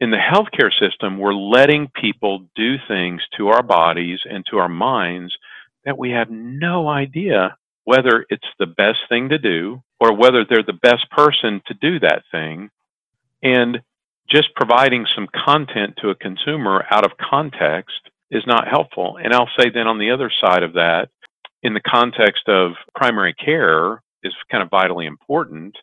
In the healthcare system, we're letting people do things to our bodies and to our minds that we have no idea whether it's the best thing to do or whether they're the best person to do that thing. And just providing some content to a consumer out of context is not helpful. And I'll say then on the other side of that, in the context of primary care, is kind of vitally important.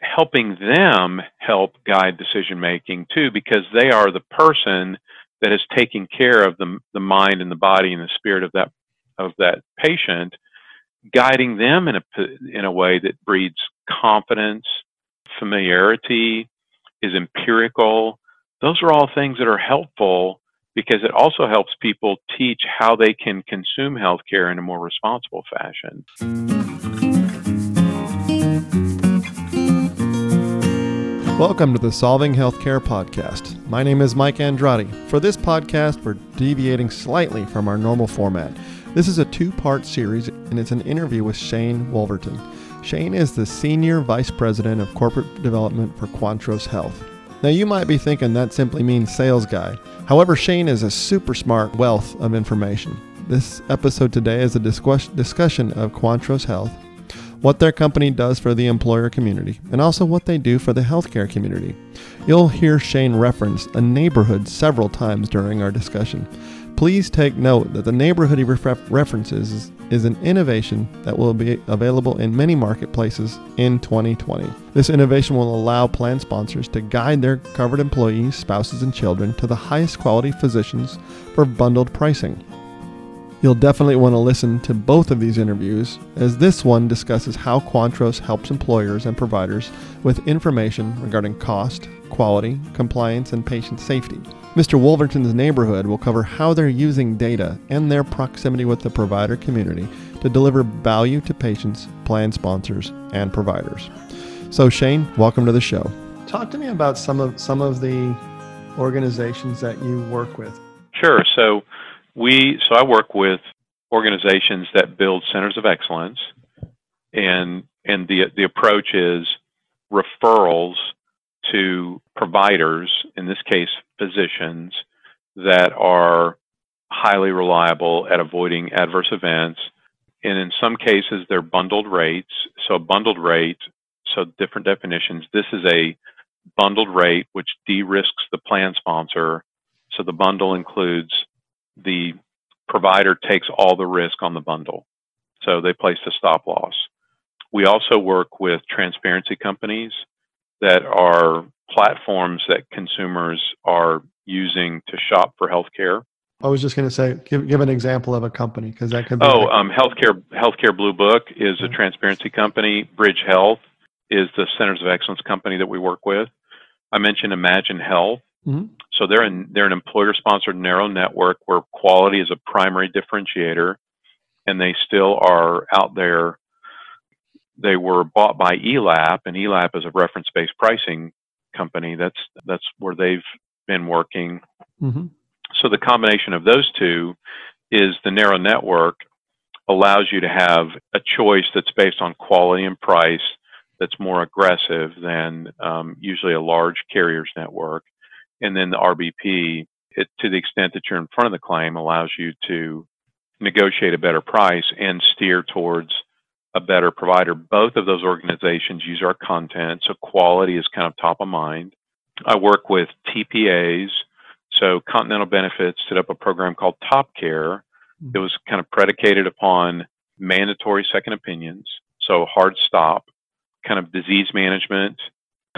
Helping them help guide decision making too, because they are the person that is taking care of the, the mind and the body and the spirit of that of that patient, guiding them in a in a way that breeds confidence, familiarity, is empirical. Those are all things that are helpful because it also helps people teach how they can consume healthcare in a more responsible fashion. Welcome to the Solving Healthcare podcast. My name is Mike Andrade. For this podcast, we're deviating slightly from our normal format. This is a two part series, and it's an interview with Shane Wolverton. Shane is the Senior Vice President of Corporate Development for Quantros Health. Now, you might be thinking that simply means sales guy. However, Shane is a super smart wealth of information. This episode today is a discussion of Quantros Health, what their company does for the employer community, and also what they do for the healthcare community. You'll hear Shane reference a neighborhood several times during our discussion. Please take note that the neighborhood he references is, is an innovation that will be available in many marketplaces in 2020. This innovation will allow plan sponsors to guide their covered employees, spouses, and children to the highest quality physicians for bundled pricing. You'll definitely want to listen to both of these interviews, as this one discusses how Quantros helps employers and providers with information regarding cost, quality, compliance, and patient safety. Mr. Wolverton's neighborhood will cover how they're using data and their proximity with the provider community to deliver value to patients, plan sponsors, and providers. So, Shane, welcome to the show. Talk to me about some of some of the organizations that you work with. Sure. So, we so I work with organizations that build centers of excellence, and and the the approach is referrals to providers, in this case, physicians, that are highly reliable at avoiding adverse events. And in some cases, they're bundled rates. So, bundled rate, so different definitions. This is a bundled rate which de risks the plan sponsor. So, the bundle includes the provider takes all the risk on the bundle. So, they place the stop loss. We also work with transparency companies that are platforms that consumers are using to shop for healthcare. I was just going to say, give, give an example of a company because that could be. Oh, like- um, healthcare healthcare Blue Book is a transparency company. Bridge Health is the Centers of Excellence company that we work with. I mentioned Imagine Health. Mm-hmm. So they're an, they're an employer sponsored narrow network where quality is a primary differentiator, and they still are out there they were bought by ELAP, and ELAP is a reference-based pricing company. That's that's where they've been working. Mm-hmm. So the combination of those two is the narrow network allows you to have a choice that's based on quality and price that's more aggressive than um, usually a large carriers network. And then the RBP, it, to the extent that you're in front of the claim, allows you to negotiate a better price and steer towards a better provider. Both of those organizations use our content, so quality is kind of top of mind. I work with TPAs. So Continental Benefits set up a program called Top Care. Mm-hmm. It was kind of predicated upon mandatory second opinions, so hard stop, kind of disease management,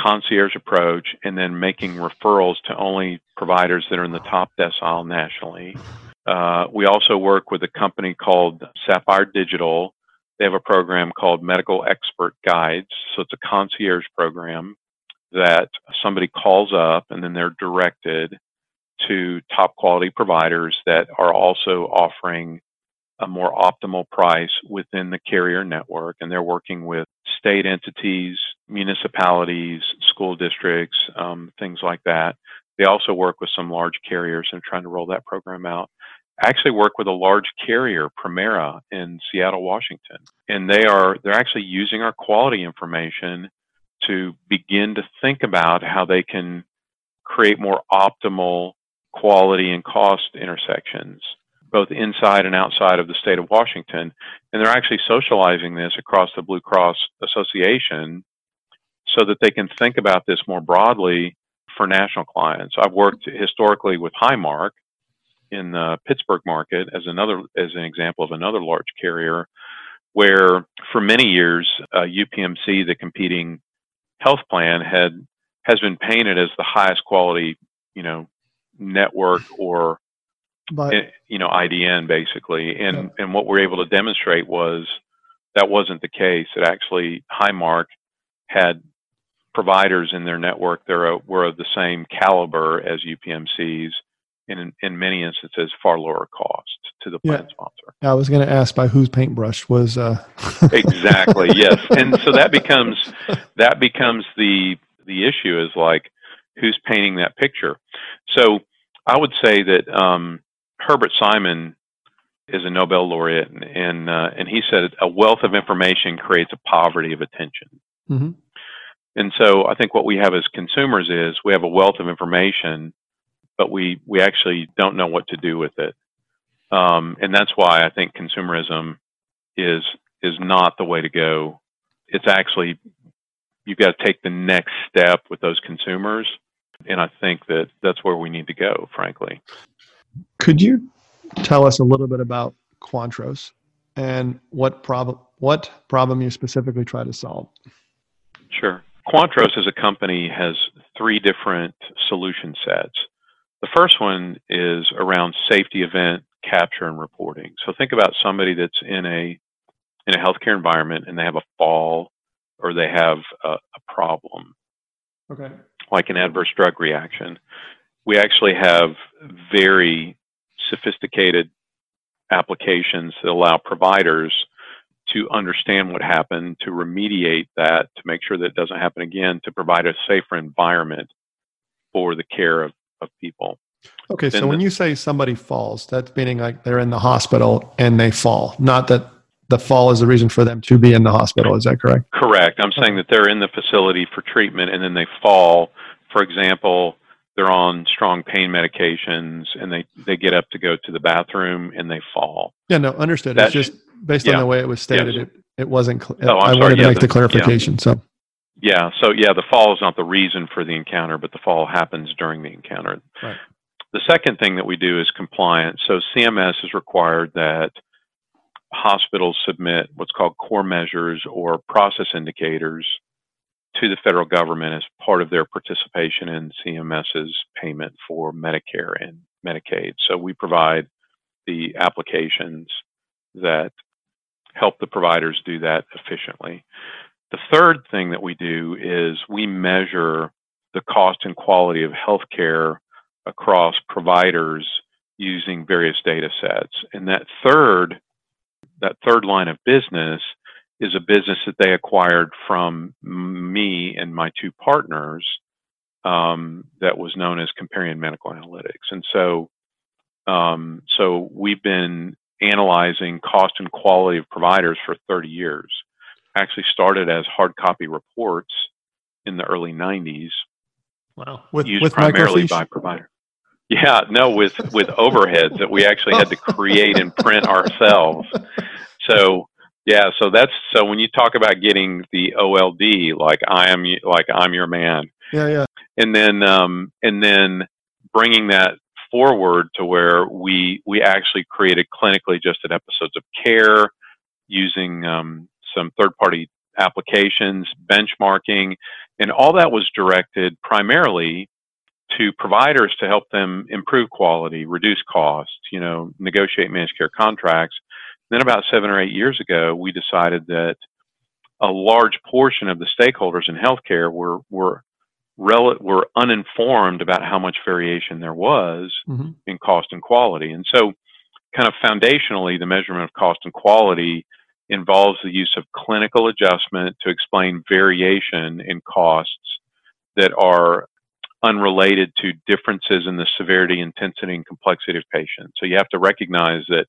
concierge approach, and then making referrals to only providers that are in the top decile nationally. Uh, we also work with a company called Sapphire Digital, they have a program called Medical Expert Guides. So it's a concierge program that somebody calls up and then they're directed to top quality providers that are also offering a more optimal price within the carrier network. And they're working with state entities, municipalities, school districts, um, things like that. They also work with some large carriers and trying to roll that program out I actually work with a large carrier, Premera, in Seattle, Washington, and they are they're actually using our quality information to begin to think about how they can create more optimal quality and cost intersections, both inside and outside of the state of Washington. And they're actually socializing this across the Blue Cross Association so that they can think about this more broadly for national clients. I've worked historically with Highmark in the Pittsburgh market as another as an example of another large carrier where for many years uh, UPMC, the competing health plan, had has been painted as the highest quality, you know, network or but, eh, you know IDN basically, and yeah. and what we're able to demonstrate was that wasn't the case. It actually Highmark had providers in their network that are, were of the same caliber as UPMC's, and in, in many instances far lower cost to the plan yeah. sponsor. I was going to ask by whose paintbrush was uh... exactly yes, and so that becomes that becomes the the issue is like who's painting that picture. So I would say that um, Herbert Simon is a Nobel laureate, and and, uh, and, he said a wealth of information creates a poverty of attention. Mm-hmm. And so I think what we have as consumers is we have a wealth of information, but we we actually don't know what to do with it. Um, and that's why I think consumerism is is not the way to go. It's actually you've got to take the next step with those consumers, and I think that that's where we need to go. Frankly, could you tell us a little bit about Quantros and what problem what problem you specifically try to solve? Sure. Quantros as a company has three different solution sets. The first one is around safety event capture and reporting. So think about somebody that's in a in a healthcare environment and they have a fall or they have a, a problem. Okay. Like an adverse drug reaction. We actually have very sophisticated applications that allow providers to understand what happened, to remediate that, to make sure that it doesn't happen again, to provide a safer environment for the care of, of people. Okay, so when you say somebody falls, that's meaning like they're in the hospital and they fall, not that the fall is the reason for them to be in the hospital. Is that correct? Correct. I'm saying that they're in the facility for treatment and then they fall. For example, they're on strong pain medications and they, they get up to go to the bathroom and they fall. Yeah, no, understood. That's, it's just based yeah. on the way it was stated, yes. it, it wasn't. Cl- oh, I sorry. wanted to yeah, make the, the clarification. Yeah. So. Yeah. So yeah, the fall is not the reason for the encounter, but the fall happens during the encounter. Right. The second thing that we do is compliance. So CMS is required that hospitals submit what's called core measures or process indicators to the federal government as part of their participation in CMS's payment for Medicare and Medicaid. So we provide the applications that help the providers do that efficiently. The third thing that we do is we measure the cost and quality of healthcare across providers using various data sets. And that third, that third line of business is a business that they acquired from me and my two partners um, that was known as Comparion Medical Analytics. And so, um, so we've been analyzing cost and quality of providers for 30 years. Actually started as hard copy reports in the early 90s. Wow. With, used with primarily by provider. Yeah, no, with with overheads that we actually had to create and print ourselves. So yeah, so that's so when you talk about getting the OLD, like I am, like I'm your man. Yeah, yeah. And then um, and then bringing that forward to where we we actually created clinically adjusted episodes of care using um, some third party applications, benchmarking, and all that was directed primarily to providers to help them improve quality, reduce costs, you know, negotiate managed care contracts. Then about seven or eight years ago, we decided that a large portion of the stakeholders in healthcare were were rel- were uninformed about how much variation there was mm-hmm. in cost and quality. And so, kind of foundationally, the measurement of cost and quality involves the use of clinical adjustment to explain variation in costs that are unrelated to differences in the severity, intensity, and complexity of patients. So you have to recognize that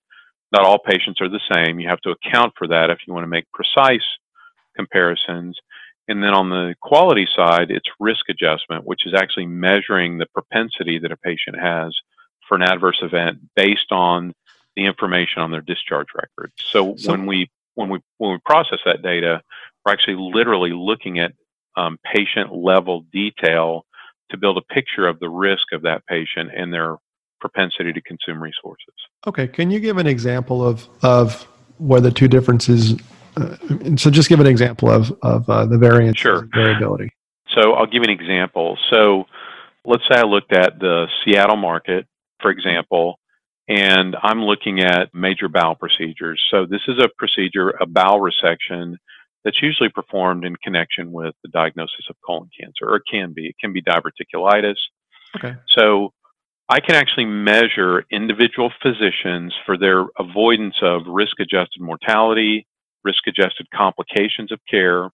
not all patients are the same. You have to account for that if you want to make precise comparisons. And then on the quality side, it's risk adjustment, which is actually measuring the propensity that a patient has for an adverse event based on the information on their discharge record. So, so when we when we when we process that data, we're actually literally looking at um, patient level detail to build a picture of the risk of that patient and their propensity to consume resources. Okay, can you give an example of of where the two differences? Uh, so, just give an example of of uh, the variance sure. variability. So, I'll give you an example. So, let's say I looked at the Seattle market, for example, and I'm looking at major bowel procedures. So, this is a procedure, a bowel resection that's usually performed in connection with the diagnosis of colon cancer, or it can be. It can be diverticulitis. Okay. So I can actually measure individual physicians for their avoidance of risk adjusted mortality, risk adjusted complications of care,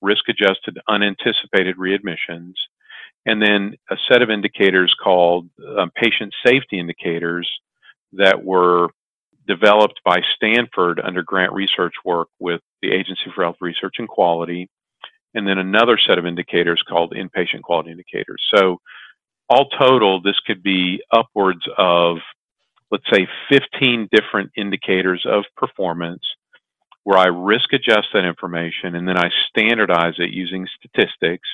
risk adjusted unanticipated readmissions, and then a set of indicators called um, patient safety indicators that were developed by Stanford under grant research work with the Agency for Health Research and Quality, and then another set of indicators called inpatient quality indicators. So, all total, this could be upwards of, let's say, 15 different indicators of performance where I risk adjust that information and then I standardize it using statistics.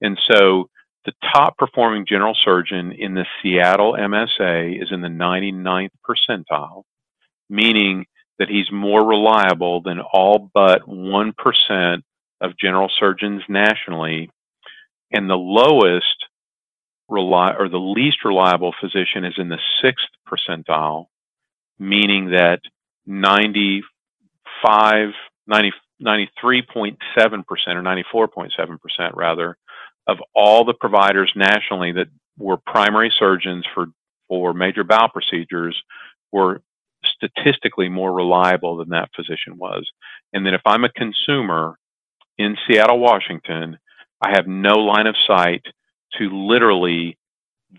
And so, the top performing general surgeon in the Seattle MSA is in the 99th percentile meaning that he's more reliable than all but 1% of general surgeons nationally. And the lowest rely or the least reliable physician is in the sixth percentile, meaning that 95, 90, 93.7% or 94.7% rather of all the providers nationally that were primary surgeons for, for major bowel procedures were statistically more reliable than that physician was. And then if I'm a consumer in Seattle, Washington, I have no line of sight to literally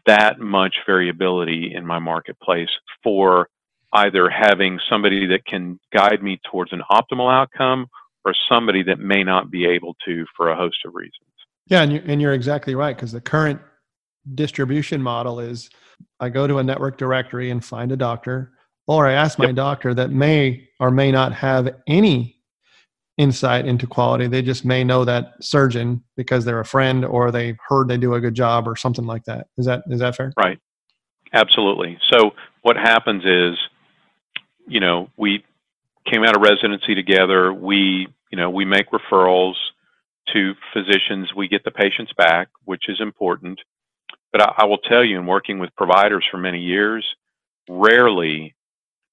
that much variability in my marketplace for either having somebody that can guide me towards an optimal outcome or somebody that may not be able to for a host of reasons. Yeah, and you're, and you're exactly right because the current distribution model is I go to a network directory and find a doctor or I ask my yep. doctor that may or may not have any insight into quality. They just may know that surgeon because they're a friend or they heard they do a good job or something like that. Is that is that fair? Right. Absolutely. So what happens is, you know, we came out of residency together. We, you know, we make referrals to physicians. We get the patients back, which is important. But I, I will tell you, in working with providers for many years, rarely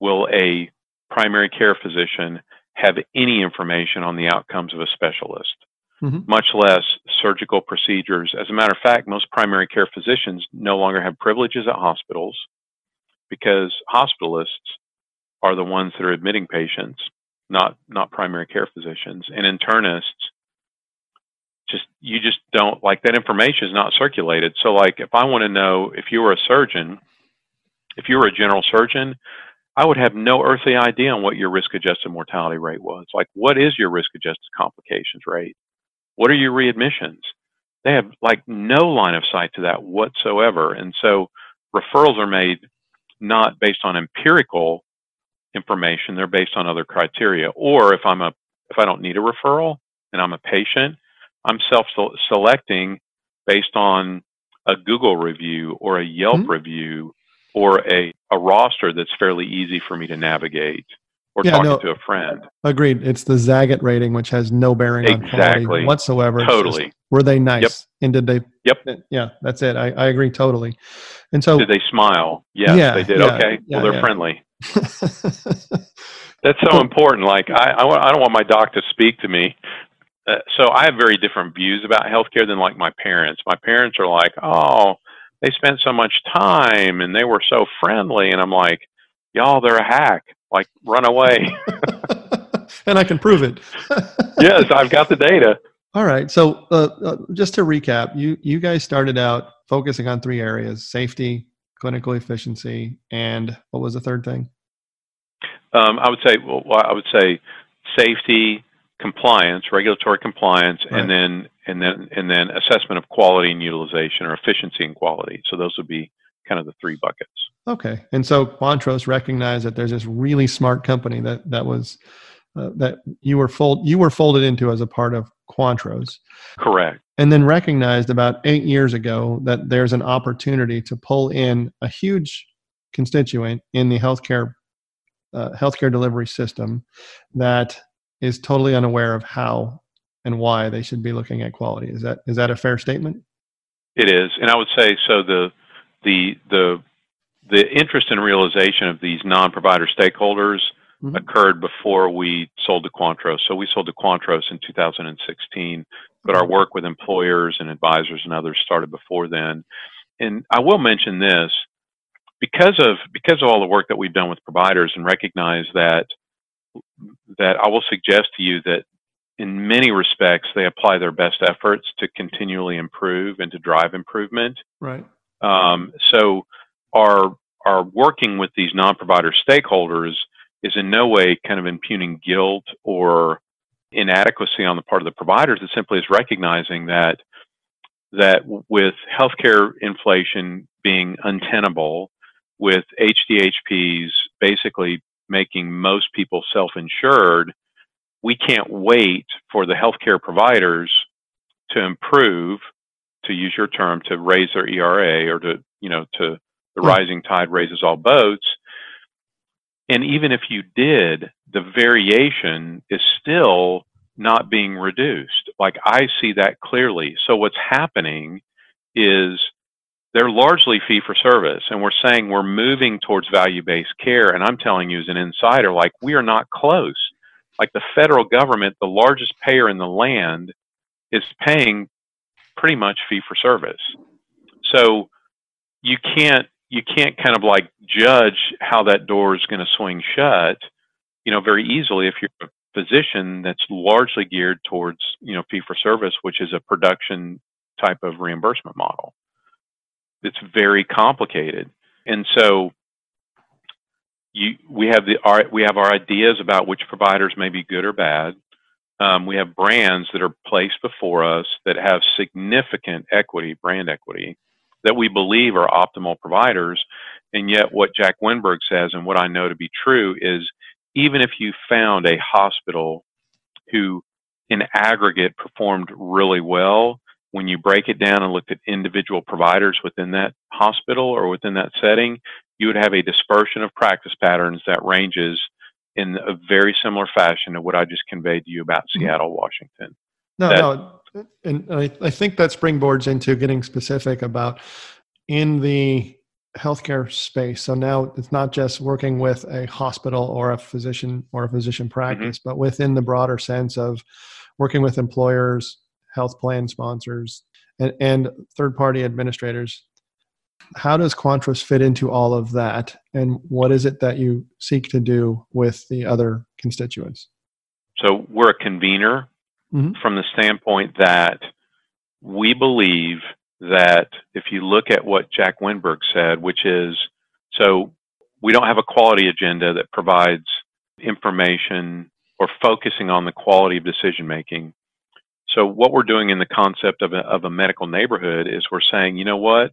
will a primary care physician have any information on the outcomes of a specialist, mm-hmm. much less surgical procedures. As a matter of fact, most primary care physicians no longer have privileges at hospitals because hospitalists are the ones that are admitting patients, not not primary care physicians. And internists just you just don't like that information is not circulated. So like if I want to know if you were a surgeon, if you were a general surgeon, I would have no earthly idea on what your risk adjusted mortality rate was. Like, what is your risk adjusted complications rate? What are your readmissions? They have like no line of sight to that whatsoever. And so referrals are made not based on empirical information, they're based on other criteria. Or if I'm a if I don't need a referral and I'm a patient, I'm self selecting based on a Google review or a Yelp mm-hmm. review or a, a roster that's fairly easy for me to navigate or yeah, talking no, to a friend. Agreed. It's the Zagat rating, which has no bearing exactly. on quality whatsoever. Totally. Just, were they nice? Yep. And did they? Yep. Yeah, that's it. I, I agree totally. And so, did they smile? Yes, yeah, they did. Yeah, okay. Yeah, well, they're friendly. that's so important. Like, I, I, I don't want my doc to speak to me. Uh, so I have very different views about healthcare than like my parents. My parents are like, oh, they spent so much time and they were so friendly. And I'm like, y'all, they're a hack. Like, run away. and I can prove it. yes, I've got the data. All right. So, uh, uh, just to recap, you you guys started out focusing on three areas: safety, clinical efficiency, and what was the third thing? Um, I would say, well, I would say safety, compliance, regulatory compliance, right. and then and then and then assessment of quality and utilization or efficiency and quality. So those would be kind of the three buckets. Okay, and so Quantros recognized that there's this really smart company that that was uh, that you were fold you were folded into as a part of Quantros. Correct. And then recognized about eight years ago that there's an opportunity to pull in a huge constituent in the healthcare uh, healthcare delivery system that is totally unaware of how and why they should be looking at quality. Is that is that a fair statement? It is, and I would say so. The the the the interest and realization of these non-provider stakeholders mm-hmm. occurred before we sold to Quantros. So we sold to Quantros in 2016, but our work with employers and advisors and others started before then. And I will mention this because of because of all the work that we've done with providers and recognize that that I will suggest to you that in many respects they apply their best efforts to continually improve and to drive improvement. Right. Um, so our our working with these non-provider stakeholders is in no way kind of impugning guilt or inadequacy on the part of the providers. It simply is recognizing that that with healthcare inflation being untenable, with HDHPs basically making most people self-insured, we can't wait for the healthcare providers to improve, to use your term, to raise their ERA or to, you know, to the hmm. rising tide raises all boats. And even if you did, the variation is still not being reduced. Like I see that clearly. So what's happening is they're largely fee for service and we're saying we're moving towards value-based care and I'm telling you as an insider like we are not close. Like the federal government, the largest payer in the land is paying pretty much fee for service. So you can't you can't kind of like judge how that door is going to swing shut, you know, very easily if you're a physician that's largely geared towards, you know, fee for service, which is a production type of reimbursement model. It's very complicated. And so you, we have the our, we have our ideas about which providers may be good or bad. Um, we have brands that are placed before us that have significant equity, brand equity, that we believe are optimal providers. And yet, what Jack Wennberg says, and what I know to be true, is even if you found a hospital who, in aggregate, performed really well, when you break it down and looked at individual providers within that hospital or within that setting, you would have a dispersion of practice patterns that ranges in a very similar fashion to what I just conveyed to you about mm-hmm. Seattle, Washington. No, that, no, and I, I think that springboards into getting specific about in the healthcare space. So now it's not just working with a hospital or a physician or a physician mm-hmm. practice, mm-hmm. but within the broader sense of working with employers, health plan sponsors, and, and third party administrators. How does Quantros fit into all of that? And what is it that you seek to do with the other constituents? So we're a convener mm-hmm. from the standpoint that we believe that if you look at what Jack Wennberg said, which is so we don't have a quality agenda that provides information or focusing on the quality of decision making. So what we're doing in the concept of a, of a medical neighborhood is we're saying, you know what?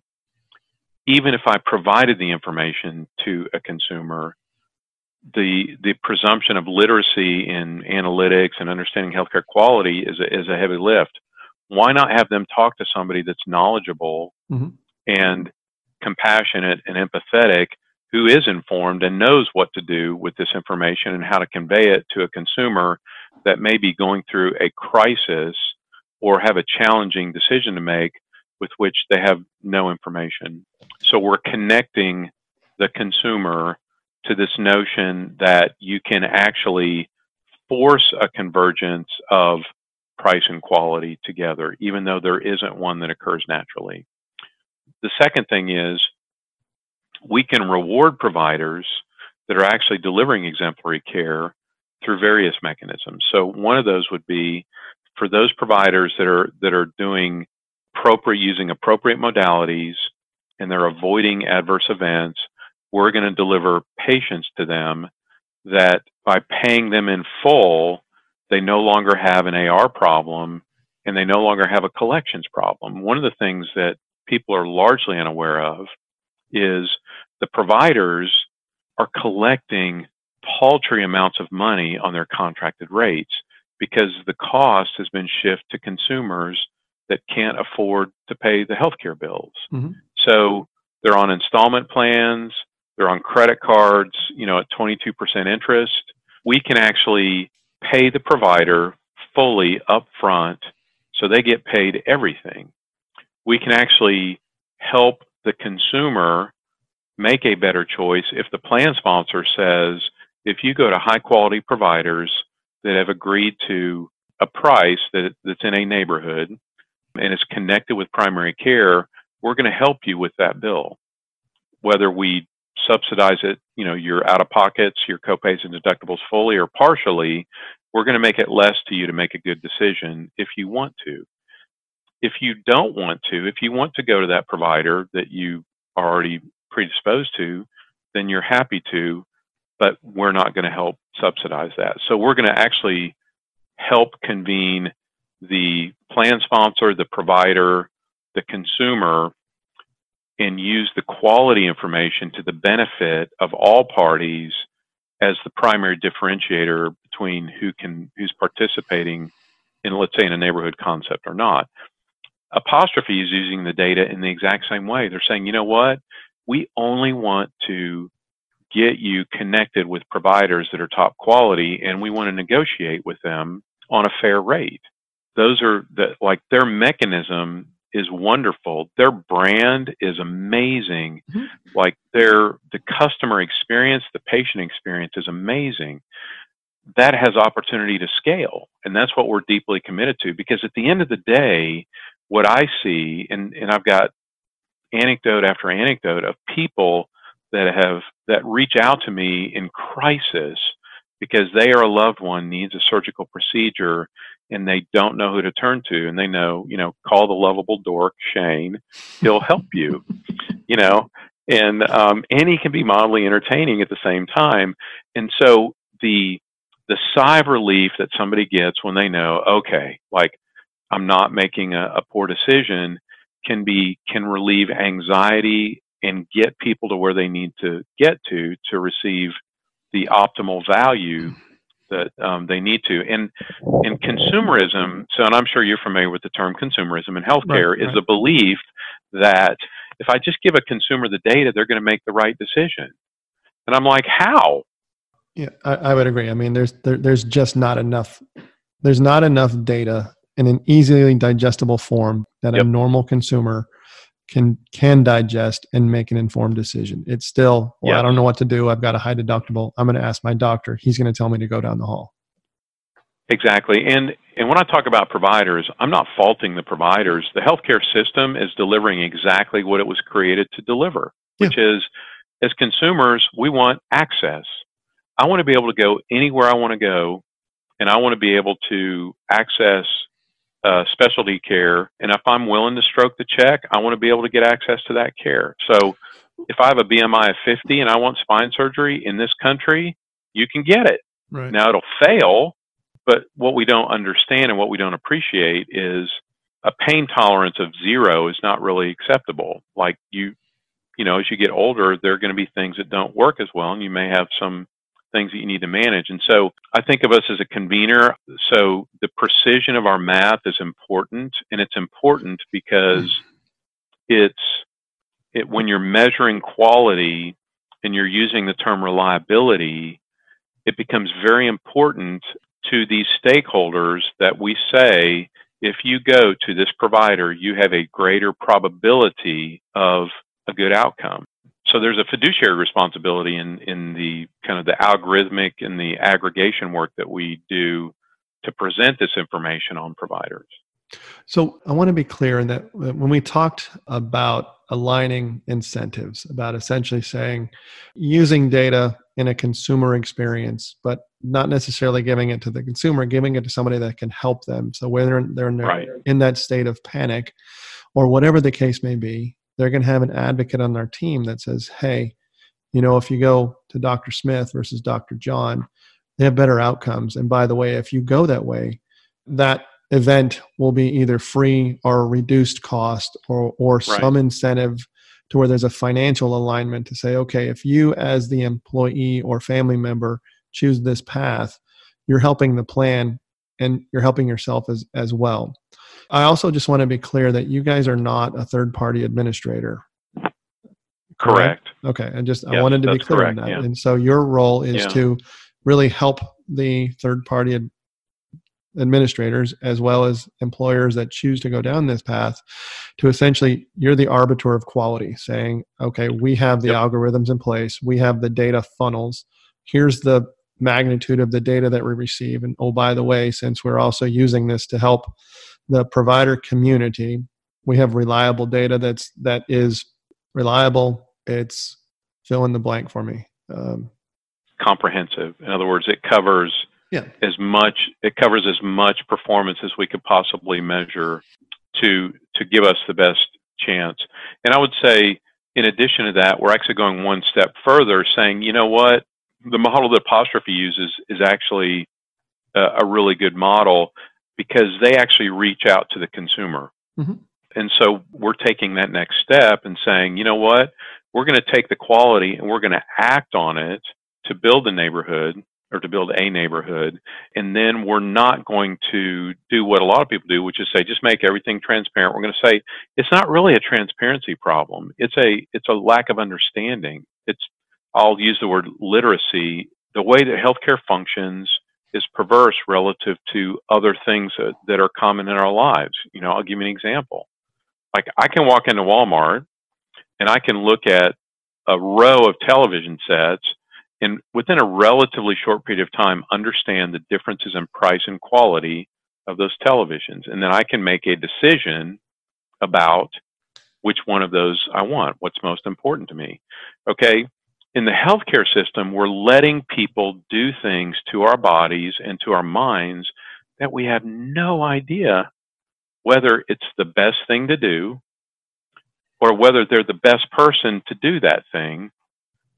Even if I provided the information to a consumer, the the presumption of literacy in analytics and understanding healthcare quality is a, is a heavy lift. Why not have them talk to somebody that's knowledgeable mm-hmm. and compassionate and empathetic, who is informed and knows what to do with this information and how to convey it to a consumer that may be going through a crisis or have a challenging decision to make with which they have no information. So we're connecting the consumer to this notion that you can actually force a convergence of price and quality together, even though there isn't one that occurs naturally. The second thing is we can reward providers that are actually delivering exemplary care through various mechanisms. So one of those would be for those providers that are that are doing appropriate using appropriate modalities and they're avoiding adverse events we're going to deliver patients to them that by paying them in full, they no longer have an AR problem and they no longer have a collections problem. One of the things that people are largely unaware of is the providers are collecting paltry amounts of money on their contracted rates because the cost has been shifted to consumers that can't afford to pay the healthcare bills. Mm-hmm. So they're on installment plans, they're on credit cards, you know, at 22% interest. We can actually pay the provider fully up front so they get paid everything. We can actually help the consumer make a better choice if the plan sponsor says, if you go to high quality providers that have agreed to a price that, that's in a neighborhood and is connected with primary care, we're going to help you with that bill. Whether we subsidize it, you know, your out of pockets, your copays and deductibles fully or partially, we're going to make it less to you to make a good decision if you want to. If you don't want to, if you want to go to that provider that you are already predisposed to, then you're happy to, but we're not going to help subsidize that. So we're going to actually help convene the plan sponsor, the provider, the consumer, and use the quality information to the benefit of all parties as the primary differentiator between who can who's participating in let's say in a neighborhood concept or not. Apostrophe is using the data in the exact same way. They're saying, you know what? We only want to get you connected with providers that are top quality and we want to negotiate with them on a fair rate. Those are the like their mechanism is wonderful. Their brand is amazing. Mm-hmm. Like their the customer experience, the patient experience is amazing. That has opportunity to scale, and that's what we're deeply committed to. Because at the end of the day, what I see, and and I've got anecdote after anecdote of people that have that reach out to me in crisis because they or a loved one needs a surgical procedure and they don't know who to turn to and they know you know call the lovable dork shane he'll help you you know and um, and he can be mildly entertaining at the same time. And so the the sigh of relief that somebody gets when they know okay like i'm not making a, a poor decision can be can relieve anxiety and get people to where they need to get to to receive the optimal value that um, they need to. And in consumerism, so and I'm sure you're familiar with the term consumerism in healthcare, right, is right. the belief that if I just give a consumer the data, they're going to make the right decision. And I'm like, how? Yeah, I, I would agree. I mean, there's there, there's just not enough. There's not enough data in an easily digestible form that yep. a normal consumer can can digest and make an informed decision. It's still, well, yeah. I don't know what to do. I've got a high deductible. I'm going to ask my doctor. He's going to tell me to go down the hall. Exactly. And and when I talk about providers, I'm not faulting the providers. The healthcare system is delivering exactly what it was created to deliver, which is as consumers, we want access. I want to be able to go anywhere I want to go and I want to be able to access uh, specialty care, and if I'm willing to stroke the check, I want to be able to get access to that care. So, if I have a BMI of 50 and I want spine surgery in this country, you can get it. Right. Now it'll fail, but what we don't understand and what we don't appreciate is a pain tolerance of zero is not really acceptable. Like you, you know, as you get older, there are going to be things that don't work as well, and you may have some things that you need to manage. And so I think of us as a convener. So the precision of our math is important, and it's important because it's it when you're measuring quality and you're using the term reliability, it becomes very important to these stakeholders that we say if you go to this provider, you have a greater probability of a good outcome so there's a fiduciary responsibility in in the kind of the algorithmic and the aggregation work that we do to present this information on providers. So I want to be clear in that when we talked about aligning incentives, about essentially saying using data in a consumer experience, but not necessarily giving it to the consumer, giving it to somebody that can help them. So whether they're in, right. in that state of panic or whatever the case may be, they're going to have an advocate on their team that says, hey, you know, if you go to Dr. Smith versus Dr. John, they have better outcomes. And by the way, if you go that way, that event will be either free or reduced cost or, or right. some incentive to where there's a financial alignment to say, okay, if you as the employee or family member choose this path, you're helping the plan and you're helping yourself as, as well. I also just want to be clear that you guys are not a third party administrator. Correct. Okay. I just yes, I wanted to be clear correct, on that. Yeah. And so your role is yeah. to really help the third party ad- administrators as well as employers that choose to go down this path to essentially you're the arbiter of quality saying okay we have the yep. algorithms in place we have the data funnels here's the magnitude of the data that we receive. And oh by the way since we're also using this to help the provider community we have reliable data that's that is reliable. It's fill in the blank for me. Um, comprehensive. In other words it covers yeah. as much it covers as much performance as we could possibly measure to to give us the best chance. And i would say in addition to that we're actually going one step further saying you know what the model that Apostrophe uses is actually a, a really good model because they actually reach out to the consumer mm-hmm. and so we're taking that next step and saying you know what we're going to take the quality and we're going to act on it to build a neighborhood or to build a neighborhood. And then we're not going to do what a lot of people do, which is say, just make everything transparent. We're going to say, it's not really a transparency problem. It's a, it's a lack of understanding. It's, I'll use the word literacy. The way that healthcare functions is perverse relative to other things that, that are common in our lives. You know, I'll give you an example. Like I can walk into Walmart and I can look at a row of television sets and within a relatively short period of time understand the differences in price and quality of those televisions and then i can make a decision about which one of those i want what's most important to me okay in the healthcare system we're letting people do things to our bodies and to our minds that we have no idea whether it's the best thing to do or whether they're the best person to do that thing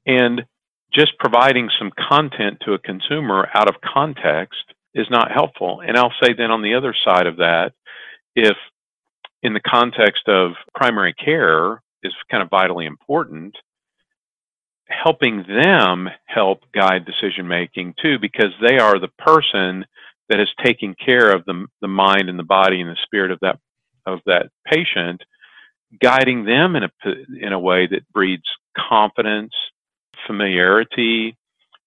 and just providing some content to a consumer out of context is not helpful. And I'll say then on the other side of that, if in the context of primary care is kind of vitally important, helping them help guide decision making too, because they are the person that is taking care of the, the mind and the body and the spirit of that of that patient, guiding them in a in a way that breeds confidence familiarity,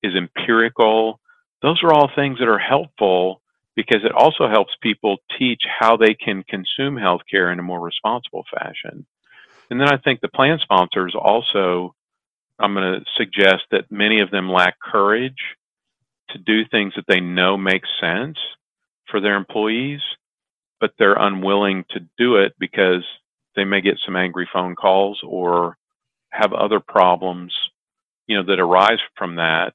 is empirical. Those are all things that are helpful because it also helps people teach how they can consume healthcare in a more responsible fashion. And then I think the plan sponsors also, I'm going to suggest that many of them lack courage to do things that they know make sense for their employees, but they're unwilling to do it because they may get some angry phone calls or have other problems you know, that arise from that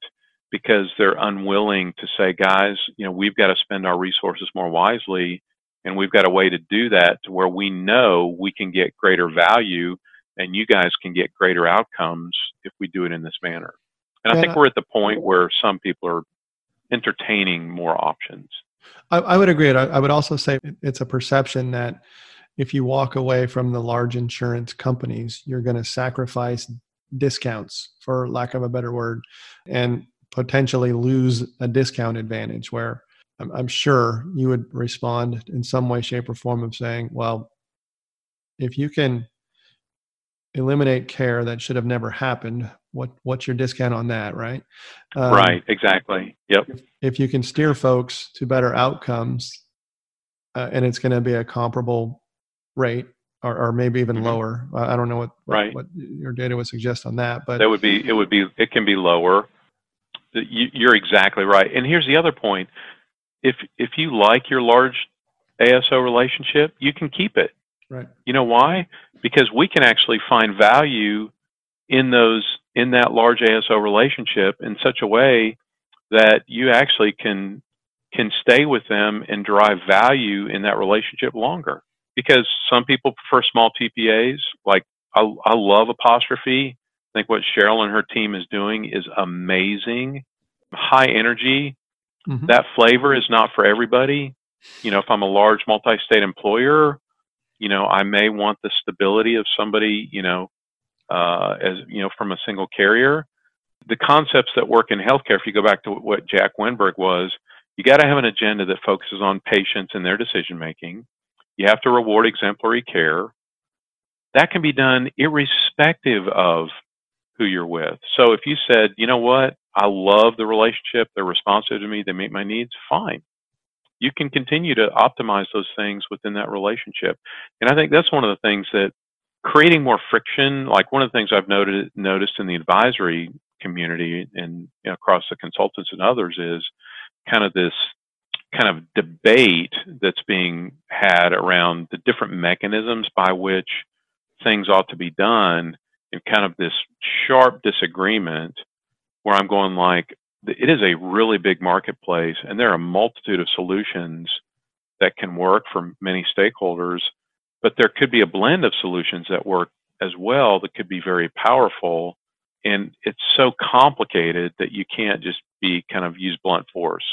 because they're unwilling to say, guys, you know, we've got to spend our resources more wisely and we've got a way to do that to where we know we can get greater value and you guys can get greater outcomes if we do it in this manner. And yeah. I think we're at the point where some people are entertaining more options. I, I would agree. I, I would also say it's a perception that if you walk away from the large insurance companies, you're going to sacrifice discounts, for lack of a better word, and potentially lose a discount advantage where I'm, I'm sure you would respond in some way, shape, or form of saying, well, if you can eliminate care that should have never happened what what's your discount on that right um, right exactly yep if, if, you can steer folks to better outcomes uh, and it's going to be a comparable rate or, or maybe even mm-hmm. lower. I don't know what, what, right. what your data would suggest on that, but that would be it. Would be it can be lower. You're exactly right. And here's the other point: if if you like your large ASO relationship, you can keep it. Right. You know why? Because we can actually find value in those in that large ASO relationship in such a way that you actually can can stay with them and drive value in that relationship longer because some people prefer small TPAs. Like I, I love Apostrophe. I think what Cheryl and her team is doing is amazing. High energy, Mm-hmm. That flavor is not for everybody. You know, if I'm a large multi-state employer, you know, I may want the stability of somebody, you know, uh, as you know, from a single carrier. The concepts that work in healthcare, if you go back to what Jack Wennberg was, you got to have an agenda that focuses on patients and their decision making. You have to reward exemplary care. That can be done irrespective of who you're with. So if you said, you know what, I love the relationship, they're responsive to me, they meet my needs, fine. You can continue to optimize those things within that relationship. And I think that's one of the things that creating more friction, like one of the things I've noted, noticed in the advisory community and you know, across the consultants and others is kind of this kind of debate that's being had around the different mechanisms by which things ought to be done and kind of this sharp disagreement where I'm going like it is a really big marketplace and there are a multitude of solutions that can work for many stakeholders but there could be a blend of solutions that work as well that could be very powerful. And it's so complicated that you can't just be kind of use blunt force.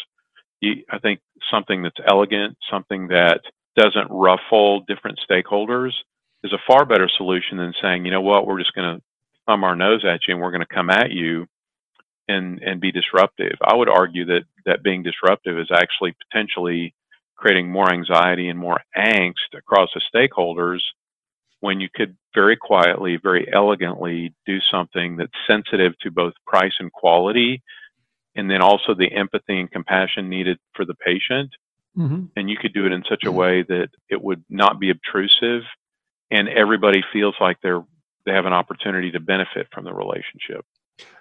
You, I think something that's elegant, something that doesn't ruffle different stakeholders is a far better solution than saying, you know what, we're just going to thumb our nose at you and we're going to come at you and and be disruptive. I would argue that that being disruptive is actually potentially creating more anxiety and more angst across the stakeholders when you could very quietly, very elegantly do something that's sensitive to both price and quality and then also the empathy and compassion needed for the patient. Mm-hmm. And you could do it in such a mm-hmm. way that it would not be obtrusive and everybody feels like they're they have an opportunity to benefit from the relationship.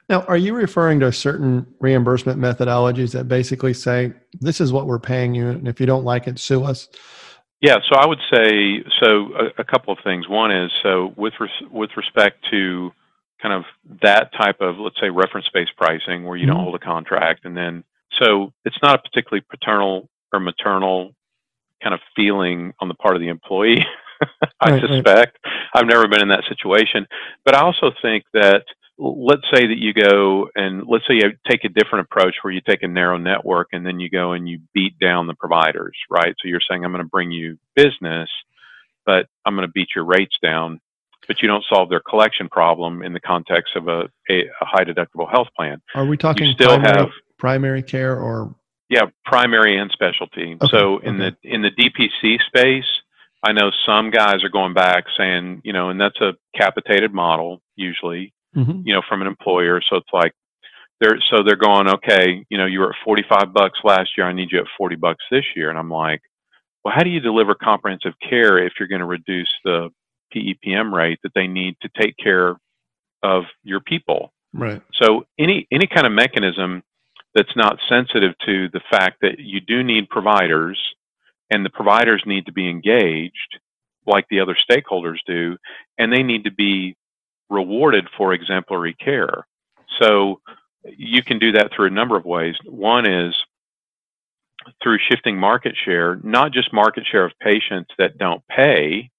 Now, are you referring to certain reimbursement methodologies that basically say this is what we're paying you, and if you don't like it, sue us? Yeah, so I would say so. A, a couple of things. One is so with res, with respect to kind of that type of, let's say, reference based pricing where you mm-hmm. don't hold a contract. And then, so it's not a particularly paternal or maternal kind of feeling on the part of the employee, I right, suspect. Right. I've never been in that situation. But I also think that, let's say that you go and let's say you take a different approach where you take a narrow network and then you go and you beat down the providers, right? So you're saying, I'm going to bring you business, but I'm going to beat your rates down but you don't solve their collection problem in the context of a, a, a high deductible health plan. Are we talking you still primary, have primary care or? Yeah, primary and specialty. Okay, so in okay. the in the DPC space, I know some guys are going back saying, you know, and that's a capitated model usually, mm-hmm. you know, from an employer. So it's like they're so they're going, okay, you know, you were at 45 bucks last year. I need you at 40 bucks this year. And I'm like, well, how do you deliver comprehensive care if you're going to reduce the PEPM rate that they need to take care of your people. Right. So any any kind of mechanism that's not sensitive to the fact that you do need providers and the providers need to be engaged like the other stakeholders do and they need to be rewarded for exemplary care. So you can do that through a number of ways. One is through shifting market share, not just market share of patients that don't pay,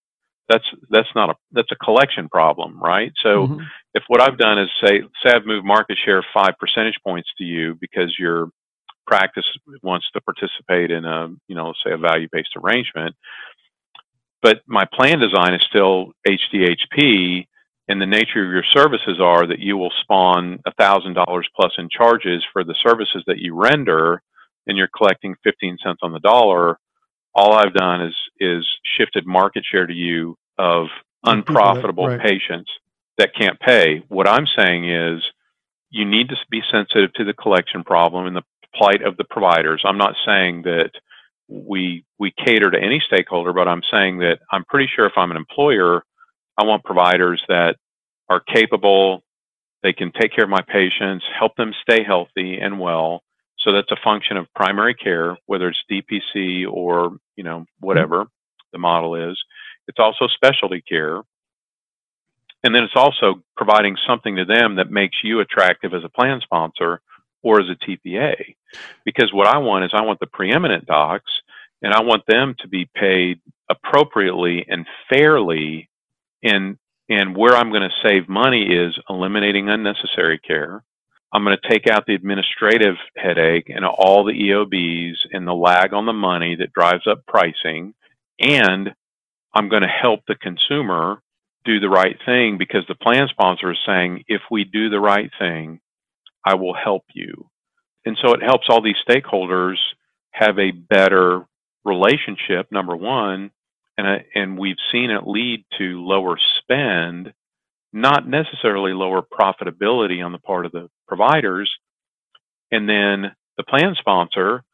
that's that's not a that's a collection problem, right? So mm-hmm. if what I've done is say say I've moved market share five percentage points to you because your practice wants to participate in a you know say a value based arrangement, but my plan design is still HDHP, and the nature of your services are that you will spawn a thousand dollars plus in charges for the services that you render, and you're collecting fifteen cents on the dollar all I've done is is shifted market share to you of unprofitable right. patients that can't pay. What I'm saying is you need to be sensitive to the collection problem and the plight of the providers. I'm not saying that we we cater to any stakeholder, but I'm saying that I'm pretty sure if I'm an employer, I want providers that are capable, they can take care of my patients, help them stay healthy and well, so that's a function of primary care, whether it's DPC or you know whatever mm-hmm. the model is. It's also specialty care, and then it's also providing something to them that makes you attractive as a plan sponsor or as a TPA. Because what I want is I want the preeminent docs, and I want them to be paid appropriately and fairly. And and where I'm going to save money is eliminating unnecessary care I'm going to take out the administrative headache and all the EOBs and the lag on the money that drives up pricing. And I'm going to help the consumer do the right thing because the plan sponsor is saying, if we do the right thing, I will help you. And so it helps all these stakeholders have a better relationship, number one. And, uh, and we've seen it lead to lower spend, not necessarily lower profitability on the part of the providers. And then the plan sponsor.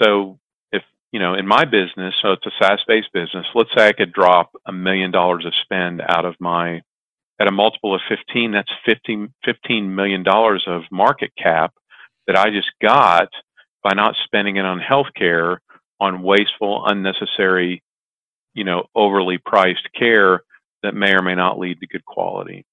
So if, you know, in my business, so it's a SaaS based business, let's say I could drop a million dollars of spend out of my, at a multiple of 15, that's 15, $15 million of market cap that I just got by not spending it on healthcare on wasteful, unnecessary, you know, overly priced care that may or may not lead to good quality.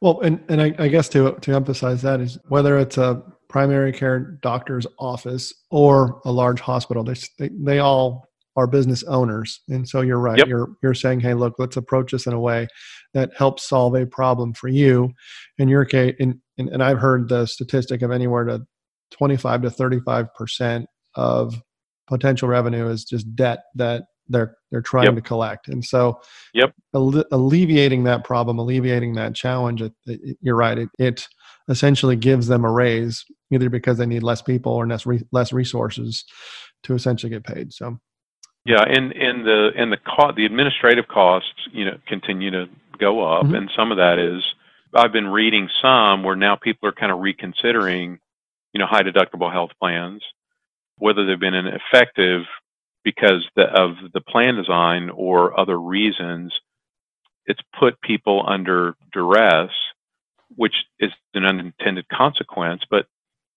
Well, and, and I, I guess to, to emphasize that is whether it's a primary care doctor's office or a large hospital, they, they, they all are business owners. And so you're right. Yep. You're, you're saying, hey, look, let's approach this in a way that helps solve a problem for you. In your case, in, in, and I've heard the statistic of anywhere to 25 to 35% of potential revenue is just debt that they're they're trying yep. to collect and so yep alle- alleviating that problem alleviating that challenge it, it, you're right it, it essentially gives them a raise either because they need less people or less re- less resources to essentially get paid so yeah and and the and the cost the administrative costs you know continue to go up mm-hmm. and some of that is i've been reading some where now people are kind of reconsidering you know high deductible health plans whether they've been an effective because the, of the plan design or other reasons, it's put people under duress, which is an unintended consequence. But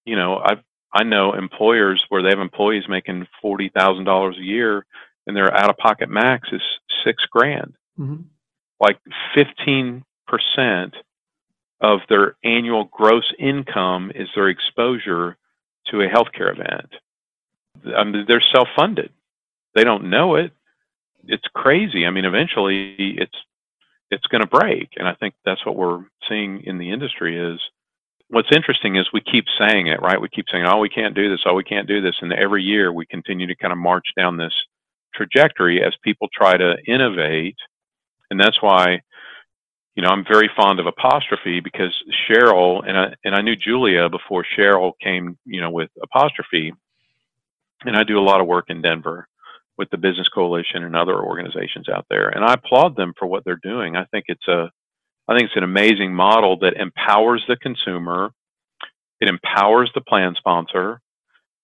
you know, I I know employers where they have employees making forty thousand dollars a year, and their out of pocket max is six grand. Mm-hmm. Like fifteen percent of their annual gross income is their exposure to a healthcare event. I mean, they're self funded they don't know it. It's crazy. I mean, eventually it's it's going to break, and I think that's what we're seeing in the industry. Is what's interesting is we keep saying it, right? We keep saying, "Oh, we can't do this. Oh, we can't do this," and every year we continue to kind of march down this trajectory as people try to innovate, and that's why you know, I'm very fond of Apostrophe because Cheryl and I and I knew Julia before Cheryl came, you know, with Apostrophe, and I do a lot of work in Denver, with the Business Coalition and other organizations out there. And I applaud them for what they're doing. I think it's a I think it's an amazing model that empowers the consumer, it empowers the plan sponsor,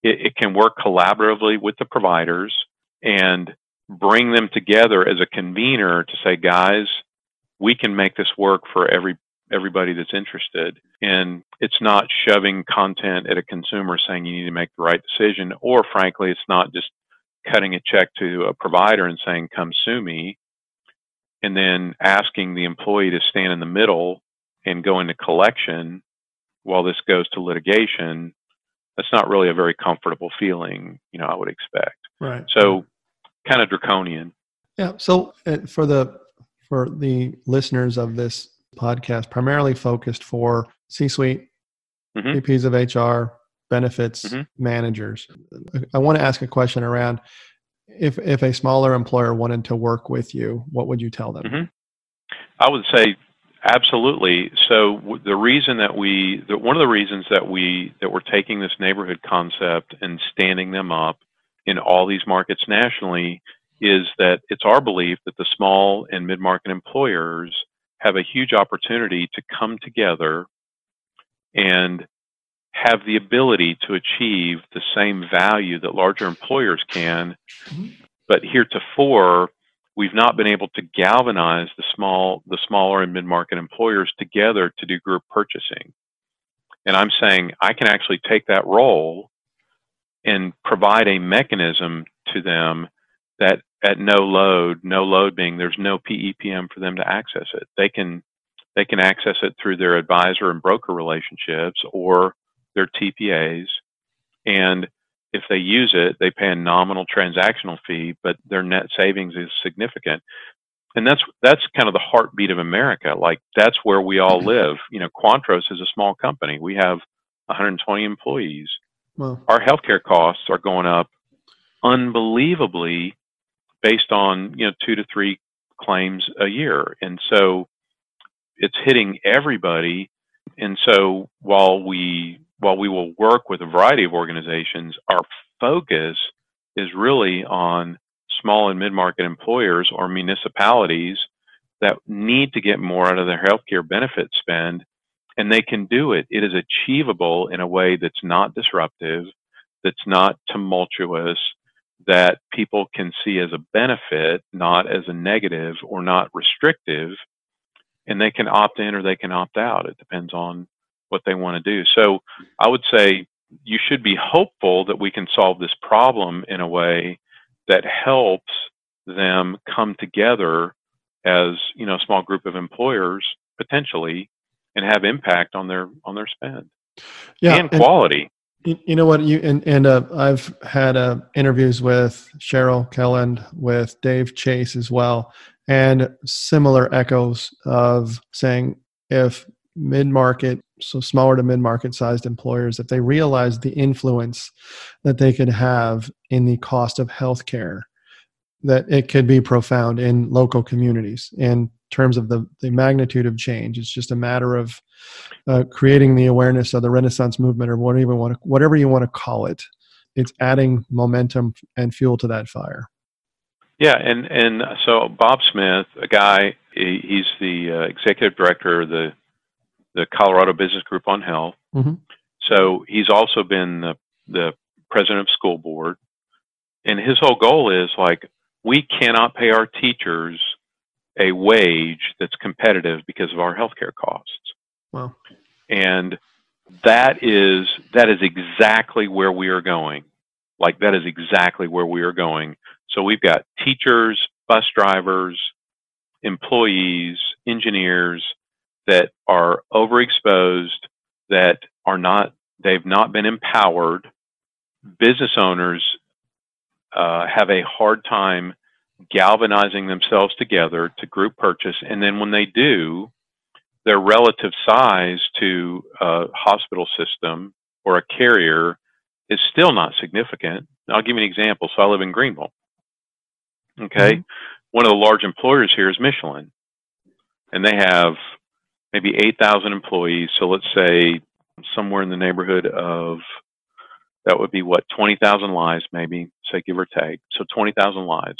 it, it can work collaboratively with the providers and bring them together as a convener to say, guys, we can make this work for every everybody that's interested. And it's not shoving content at a consumer saying you need to make the right decision, or frankly, it's not just cutting a check to a provider and saying, come sue me, and then asking the employee to stand in the middle and go into collection while this goes to litigation, that's not really a very comfortable feeling, you know, I would expect. Right. So kind of draconian. Yeah. So uh, for the for the listeners of this podcast, primarily focused for C-suite, mm-hmm. VPs of HR, benefits mm-hmm. managers. I want to ask a question around if if a smaller employer wanted to work with you, what would you tell them? Mm-hmm. I would say absolutely. So the reason that we, the, one of the reasons that we that we're taking this neighborhood concept and standing them up in all these markets nationally is that it's our belief that the small and mid-market employers have a huge opportunity to come together and have the ability to achieve the same value that larger employers can. Mm-hmm. But heretofore, we've not been able to galvanize the small, the smaller and mid-market employers together to do group purchasing. And I'm saying I can actually take that role and provide a mechanism to them that at no load, no load being there's no PEPM for them to access it. They can they can access it through their advisor and broker relationships or their TPAs, and if they use it, they pay a nominal transactional fee, but their net savings is significant. and that's that's kind of the heartbeat of America. Like that's where we all mm-hmm. live. You know, Quantros is a small company. We have 120 employees. Wow. Our healthcare costs are going up unbelievably based on you know two to three claims a year, and so it's hitting everybody. And so while we while we will work with a variety of organizations, our focus is really on small and mid-market employers or municipalities that need to get more out of their healthcare benefit spend and they can do it. It is achievable in a way that's not disruptive, that's not tumultuous, that people can see as a benefit, not as a negative or not restrictive, and they can opt in or they can opt out. It depends on what they want to do. So I would say you should be hopeful that we can solve this problem in a way that helps them come together as you know a small group of employers potentially and have impact on their on their spend yeah and quality and, you know what you and and uh, i've had uh, interviews with cheryl kelland with dave chase as well and similar echoes of saying if mid-market so smaller to mid-market sized employers if they realize the influence that they could have in the cost of healthcare that it could be profound in local communities. In terms of the, the magnitude of change it's just a matter of uh, creating the awareness of the renaissance movement or whatever you want to, whatever you want to call it. It's adding momentum and fuel to that fire. Yeah and and so bob smith a guy he's the uh, executive director of the the Colorado Business Group on Health. Mm-hmm. So he's also been the, the president of school board. And his whole goal is like, we cannot pay our teachers a wage that's competitive because of our healthcare costs. Wow. And that is that is exactly where we are going. Like that is exactly where we are going. So we've got teachers, bus drivers, employees, engineers, that are overexposed, that are not, they've not been empowered. Business owners uh, have a hard time galvanizing themselves together to group purchase. And then when they do, their relative size to a hospital system or a carrier is still not significant. I'll give you an example. So I live in Greenville. Okay. Mm-hmm. One of the large employers here is Michelin. And they have maybe 8,000 employees. So let's say somewhere in the neighborhood of that would be what 20,000 lives, maybe say give or take. So 20,000 lives.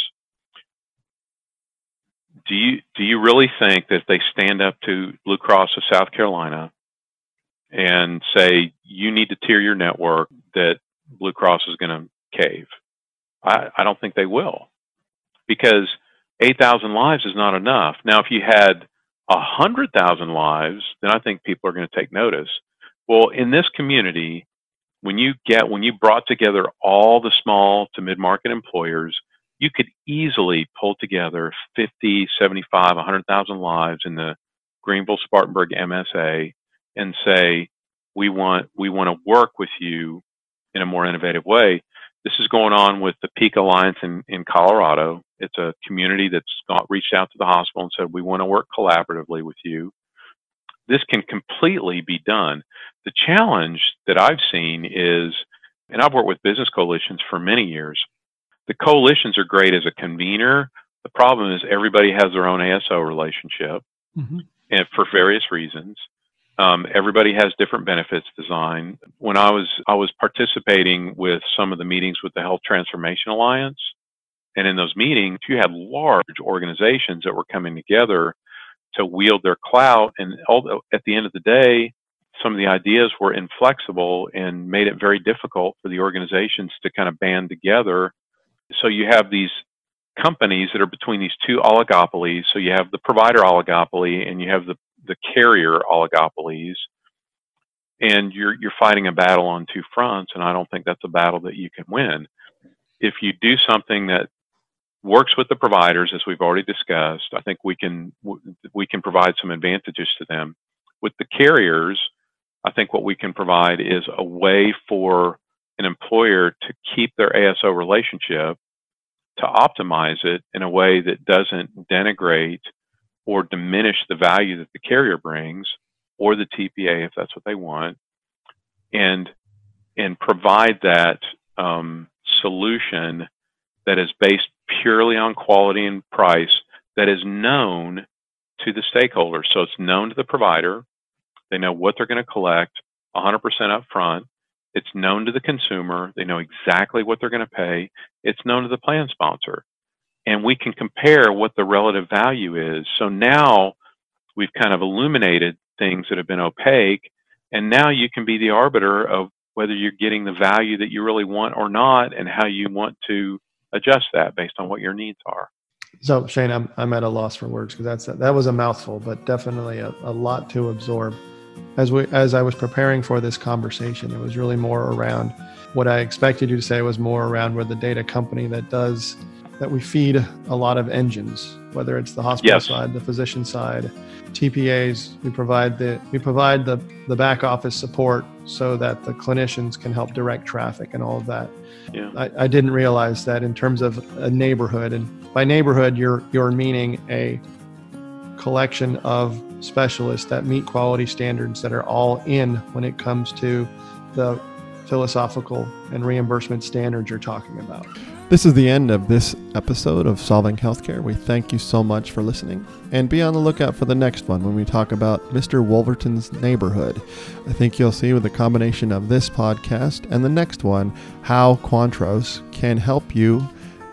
Do you do you really think that they stand up to Blue Cross of South Carolina and say you need to tier your network that Blue Cross is going to cave? I, I don't think they will because 8,000 lives is not enough. Now, if you had a hundred thousand lives, then I think people are going to take notice. Well, in this community, when you get when you brought together all the small to mid-market employers, you could easily pull together 50, 75, 100,000 lives in the Greenville Spartanburg MSA and say, we want we want to work with you in a more innovative way. This is going on with the Peak Alliance in, in Colorado. It's a community that's got, reached out to the hospital and said, we want to work collaboratively with you. This can completely be done. The challenge that I've seen is, and I've worked with business coalitions for many years, the coalitions are great as a convener. The problem is everybody has their own ASO relationship mm-hmm. and for various reasons. Um, everybody has different benefits design. When I was I was participating with some of the meetings with the Health Transformation Alliance, and in those meetings, you had large organizations that were coming together to wield their clout. And at the end of the day, some of the ideas were inflexible and made it very difficult for the organizations to kind of band together. So you have these companies that are between these two oligopolies. So you have the provider oligopoly and you have the, the carrier oligopolies. And you're you're fighting a battle on two fronts, and I don't think that's a battle that you can win. If you do something that works with the providers, as we've already discussed. I think we can we can provide some advantages to them. With the carriers, I think what we can provide is a way for an employer to keep their ASO relationship, to optimize it in a way that doesn't denigrate or diminish the value that the carrier brings or the TPA if that's what they want, and and provide that um, solution that is based purely on quality and price that is known to the stakeholders. So it's known to the provider. They know what they're going to collect 100% up front. It's known to the consumer. They know exactly what they're going to pay. It's known to the plan sponsor. And we can compare what the relative value is. So now we've kind of illuminated things that have been opaque. And now you can be the arbiter of whether you're getting the value that you really want or not and how you want to adjust that based on what your needs are. So Shane, I'm, I'm at a loss for words because that's that was a mouthful, but definitely a, a lot to absorb. As we as I was preparing for this conversation, it was really more around what I expected you to say was more around where the data company that does that we feed a lot of engines, whether it's the hospital yes. side, the physician side, TPAs. We provide the we provide the the back office support so that the clinicians can help direct traffic and all of that. Yeah. I, I didn't realize that in terms of a neighborhood, and by neighborhood, you're you're meaning a collection of specialists that meet quality standards that are all in when it comes to the philosophical and reimbursement standards you're talking about. This is the end of this episode of Solving Healthcare. We thank you so much for listening and be on the lookout for the next one when we talk about Mr. Wolverton's neighborhood. I think you'll see with the combination of this podcast and the next one how Quantros can help you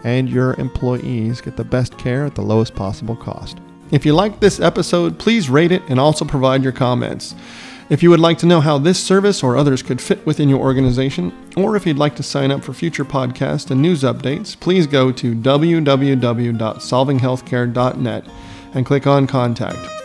and your employees get the best care at the lowest possible cost. If you liked this episode, please rate it and also provide your comments. If you would like to know how this service or others could fit within your organization, or if you'd like to sign up for future podcasts and news updates, please go to www.solvinghealthcare.net and click on Contact.